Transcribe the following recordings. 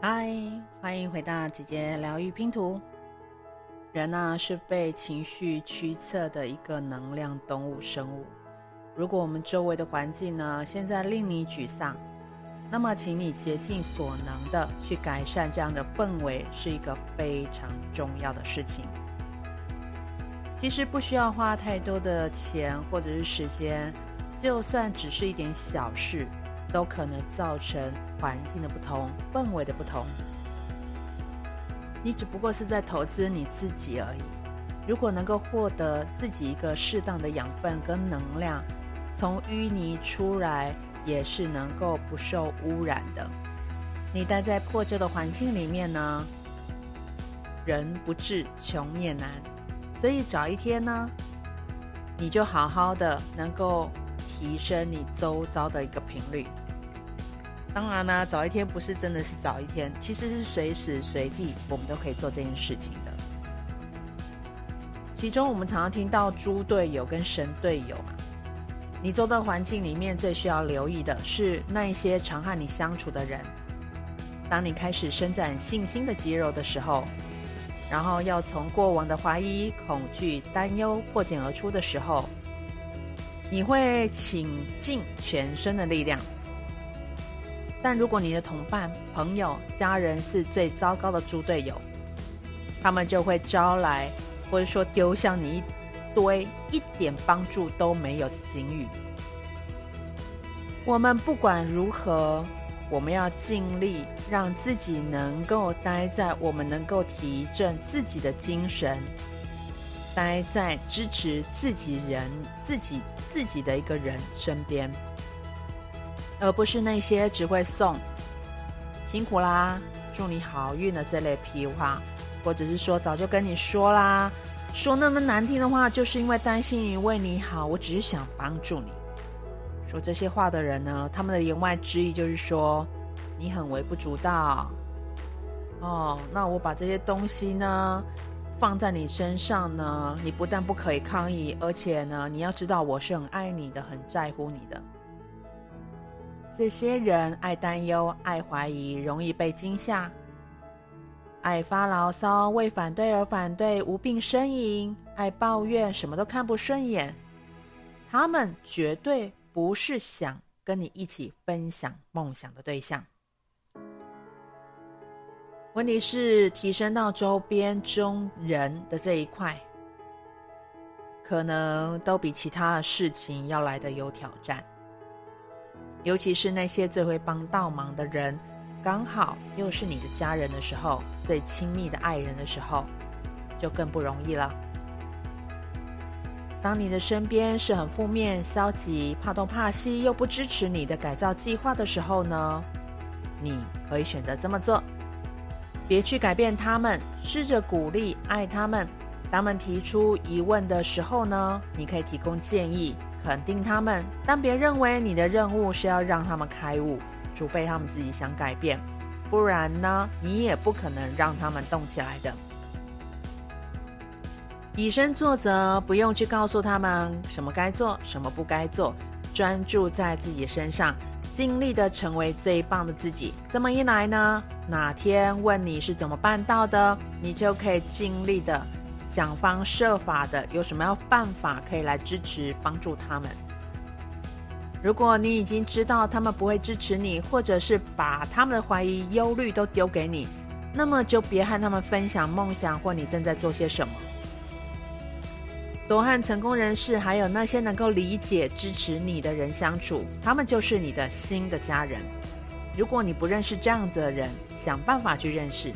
嗨，欢迎回到姐姐疗愈拼图。人呢、是被情绪驱策的一个能量动物生物。如果我们周围的环境呢现在令你沮丧，那么请你竭尽所能的去改善这样的氛围，是一个非常重要的事情。其实不需要花太多的钱或者是时间，就算只是一点小事。都可能造成环境的不同、氛围的不同。你只不过是在投资你自己而已。如果能够获得自己一个适当的养分跟能量，从淤泥出来也是能够不受污染的。你待在破旧的环境里面呢，人不至穷灭难。所以早一天呢，你就好好的能够。提升你周遭的一个频率。当然呢，早一天不是真的是早一天，其实是随时随地我们都可以做这件事情的。其中我们常常听到猪队友跟神队友啊。你周遭环境里面最需要留意的是那一些常和你相处的人。当你开始伸展信心的肌肉的时候，然后要从过往的怀疑、恐惧、担忧破茧而出的时候。你会倾尽全身的力量，但如果你的同伴、朋友、家人是最糟糕的猪队友，他们就会招来，或者说丢向你一堆一点帮助都没有的警语。我们不管如何，我们要尽力让自己能够待在我们能够提振自己的精神。待在支持自己人、自己自己的一个人身边，而不是那些只会送辛苦啦、祝你好运的这类屁话，或者是说早就跟你说啦，说那么难听的话，就是因为担心你为你好，我只是想帮助你。说这些话的人呢，他们的言外之意就是说你很微不足道。哦，那我把这些东西呢，放在你身上呢，你不但不可以抗议，而且呢，你要知道我是很爱你的，很在乎你的。这些人爱担忧、爱怀疑，容易被惊吓，爱发牢骚，为反对而反对，无病呻吟，爱抱怨，什么都看不顺眼。他们绝对不是想跟你一起分享梦想的对象。问题是提升到周边中人的这一块，可能都比其他事情要来得有挑战。尤其是那些最会帮倒忙的人，刚好又是你的家人的时候，最亲密的爱人的时候，就更不容易了。当你的身边是很负面、消极、怕东怕西，又不支持你的改造计划的时候呢，你可以选择这么做。别去改变他们，试着鼓励、爱他们。当他们提出疑问的时候呢，你可以提供建议，肯定他们。但别认为你的任务是要让他们开悟，除非他们自己想改变，不然呢，你也不可能让他们动起来的。以身作则，不用去告诉他们什么该做，什么不该做，专注在自己身上。尽力的成为最棒的自己，这么一来呢，哪天问你是怎么办到的，你就可以尽力的想方设法的，有什么样办法可以来支持帮助他们。如果你已经知道他们不会支持你，或者是把他们的怀疑、忧虑都丢给你，那么就别和他们分享梦想或你正在做些什么。多和成功人士，还有那些能够理解、支持你的人相处，他们就是你的新的家人。如果你不认识这样子的人，想办法去认识。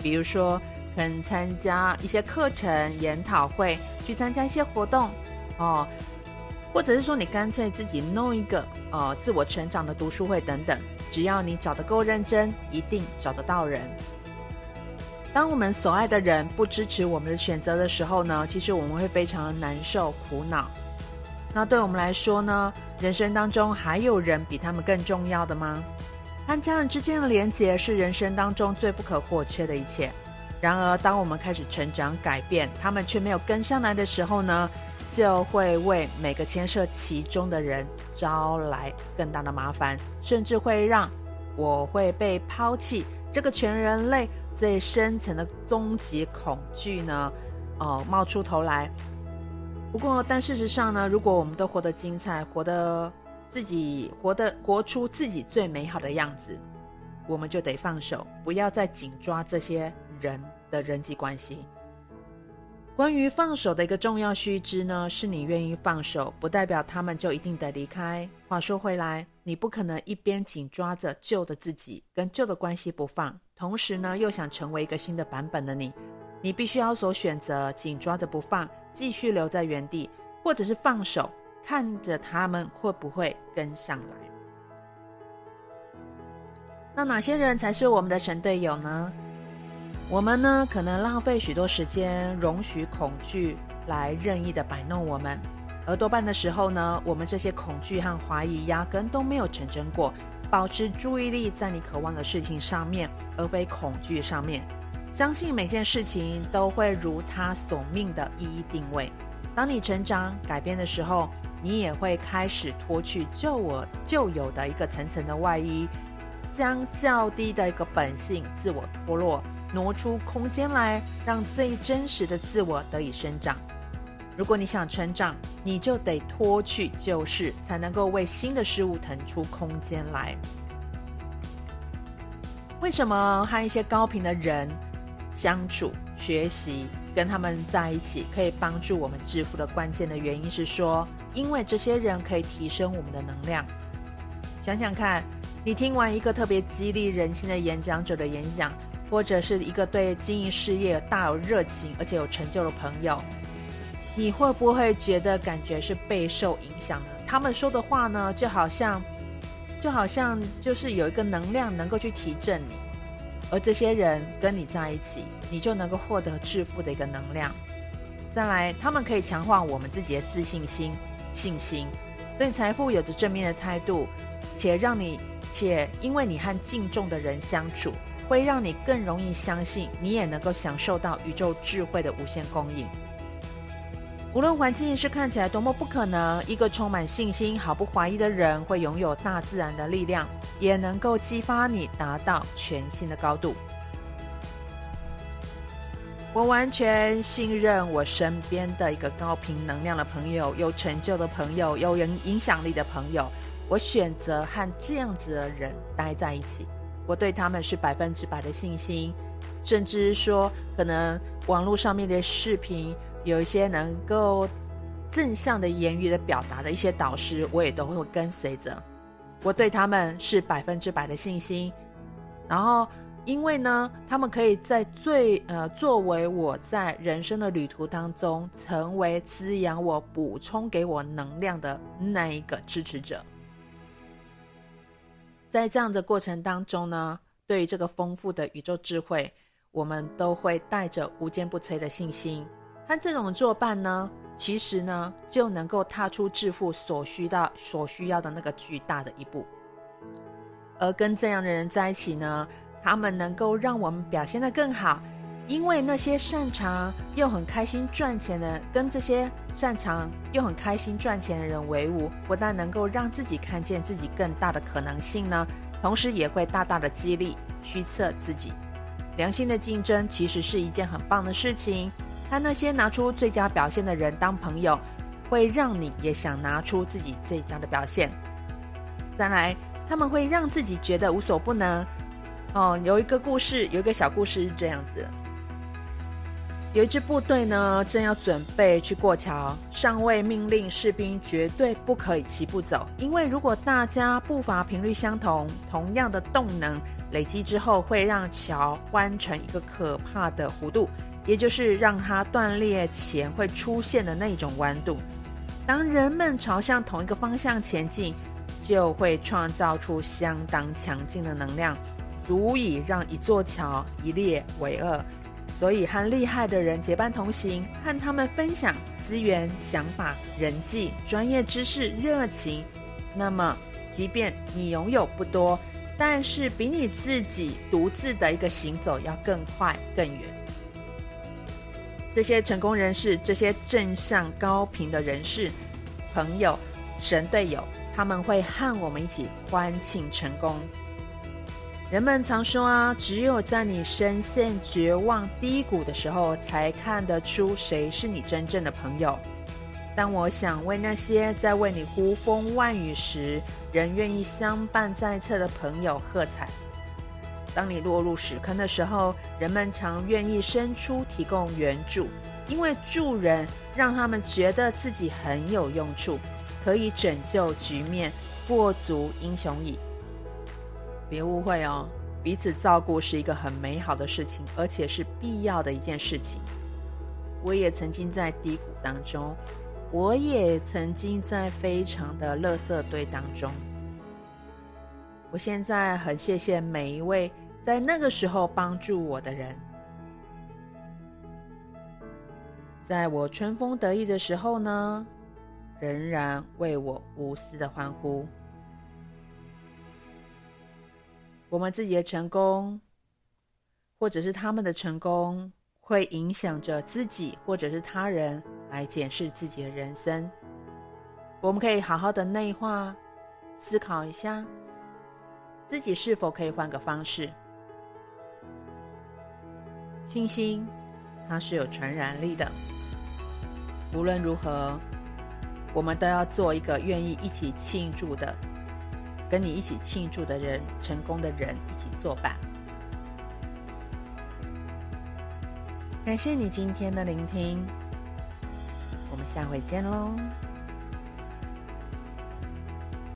比如说，跟参加一些课程、研讨会，去参加一些活动，哦，或者是说你干脆自己弄一个，呃，自我成长的读书会等等。只要你找得够认真，一定找得到人。当我们所爱的人不支持我们的选择的时候呢，其实我们会非常的难受、苦恼。那对我们来说呢，人生当中还有人比他们更重要的吗？和家人之间的连结是人生当中最不可或缺的一切。然而，当我们开始成长、改变，他们却没有跟上来的时候呢，就会为每个牵涉其中的人招来更大的麻烦，甚至会让我会被抛弃。这个全人类最深层的终极恐惧呢，哦、冒出头来。不过，但事实上呢，如果我们都活得精彩，活得自己活得活出自己最美好的样子，我们就得放手，不要再紧抓这些人的人际关系。关于放手的一个重要须知呢，是你愿意放手，不代表他们就一定得离开。话说回来，你不可能一边紧抓着旧的自己跟旧的关系不放，同时呢又想成为一个新的版本的你。你必须要所选择紧抓着不放。继续留在原地，或者是放手，看着他们会不会跟上来。那哪些人才是我们的神队友呢？我们呢，可能浪费许多时间，容许恐惧来任意的摆弄我们，而多半的时候呢，我们这些恐惧和怀疑压根都没有成真过。保持注意力在你渴望的事情上面，而非恐惧上面。相信每件事情都会如他所命的一一定位。当你成长改变的时候，你也会开始脱去旧我旧有的一个层层的外衣，将较低的一个本性自我脱落，挪出空间来，让最真实的自我得以生长。如果你想成长，你就得脱去旧事，才能够为新的事物腾出空间来。为什么和一些高频的人相处、学习，跟他们在一起，可以帮助我们致富的关键的原因是说，因为这些人可以提升我们的能量。想想看，你听完一个特别激励人心的演讲者的演讲，或者是一个对经营事业大有热情而且有成就的朋友，你会不会觉得感觉是备受影响呢？他们说的话呢，就好像，就好像就是有一个能量能够去提振你。而这些人跟你在一起，你就能够获得致富的一个能量。再来，他们可以强化我们自己的自信心、信心，对财富有着正面的态度，且让你且因为你和敬重的人相处，会让你更容易相信，你也能够享受到宇宙智慧的无限供应。无论环境是看起来多么不可能，一个充满信心、毫不怀疑的人，会拥有大自然的力量，也能够激发你达到全新的高度。我完全信任我身边的一个高频能量的朋友，有成就的朋友，有影影响力的朋友。我选择和这样子的人待在一起，我对他们是百分之百的信心，甚至说，可能网络上面的视频。有一些能够正向的言语的表达的一些导师，我也都会跟随着。我对他们是百分之百的信心。然后，因为呢，他们可以在最呃作为我在人生的旅途当中，成为滋养我、补充给我能量的那一个支持者。在这样的过程当中呢，对于这个丰富的宇宙智慧，我们都会带着无坚不摧的信心。和这种作伴呢，其实呢就能够踏出致富所需的所需要的那个巨大的一步。而跟这样的人在一起呢，他们能够让我们表现得更好，因为那些擅长又很开心赚钱的，跟这些擅长又很开心赚钱的人为伍，不但能够让自己看见自己更大的可能性呢，同时也会大大的激励驱策自己。良性的竞争其实是一件很棒的事情。和那些拿出最佳表现的人当朋友，会让你也想拿出自己最佳的表现。再来，他们会让自己觉得无所不能。哦，有一个故事，有一个小故事是这样子：有一支部队呢，正要准备去过桥，上尉命令士兵绝对不可以齐步走，因为如果大家步伐频率相同，同样的动能累积之后，会让桥弯成一个可怕的弧度。也就是让它断裂前会出现的那种弯度。当人们朝向同一个方向前进，就会创造出相当强劲的能量，足以让一座桥一裂为二。所以和厉害的人结伴同行，和他们分享资源、想法、人际、专业知识、热情。那么，即便你拥有不多，但是比你自己独自的一个行走要更快、更远。这些成功人士，这些正向高频的人士、朋友、神队友，他们会和我们一起欢庆成功。人们常说啊，只有在你深陷绝望低谷的时候，才看得出谁是你真正的朋友。但我想为那些在为你呼风唤雨时，仍愿意相伴在侧的朋友喝彩。当你落入屎坑的时候，人们常愿意伸出提供援助，因为助人让他们觉得自己很有用处，可以拯救局面，过足英雄矣。别误会哦，彼此照顾是一个很美好的事情，而且是必要的一件事情。我也曾经在低谷当中，我也曾经在非常的垃圾堆当中。我现在很谢谢每一位在那个时候帮助我的人，在我春风得意的时候呢，仍然为我无私的欢呼。我们自己的成功，或者是他们的成功，会影响着自己或者是他人来检视自己的人生。我们可以好好的内化思考一下，自己是否可以换个方式。信心，它是有传染力的。无论如何，我们都要做一个愿意一起庆祝的。跟你一起庆祝的人，成功的人一起作伴。感谢你今天的聆听，我们下回见喽。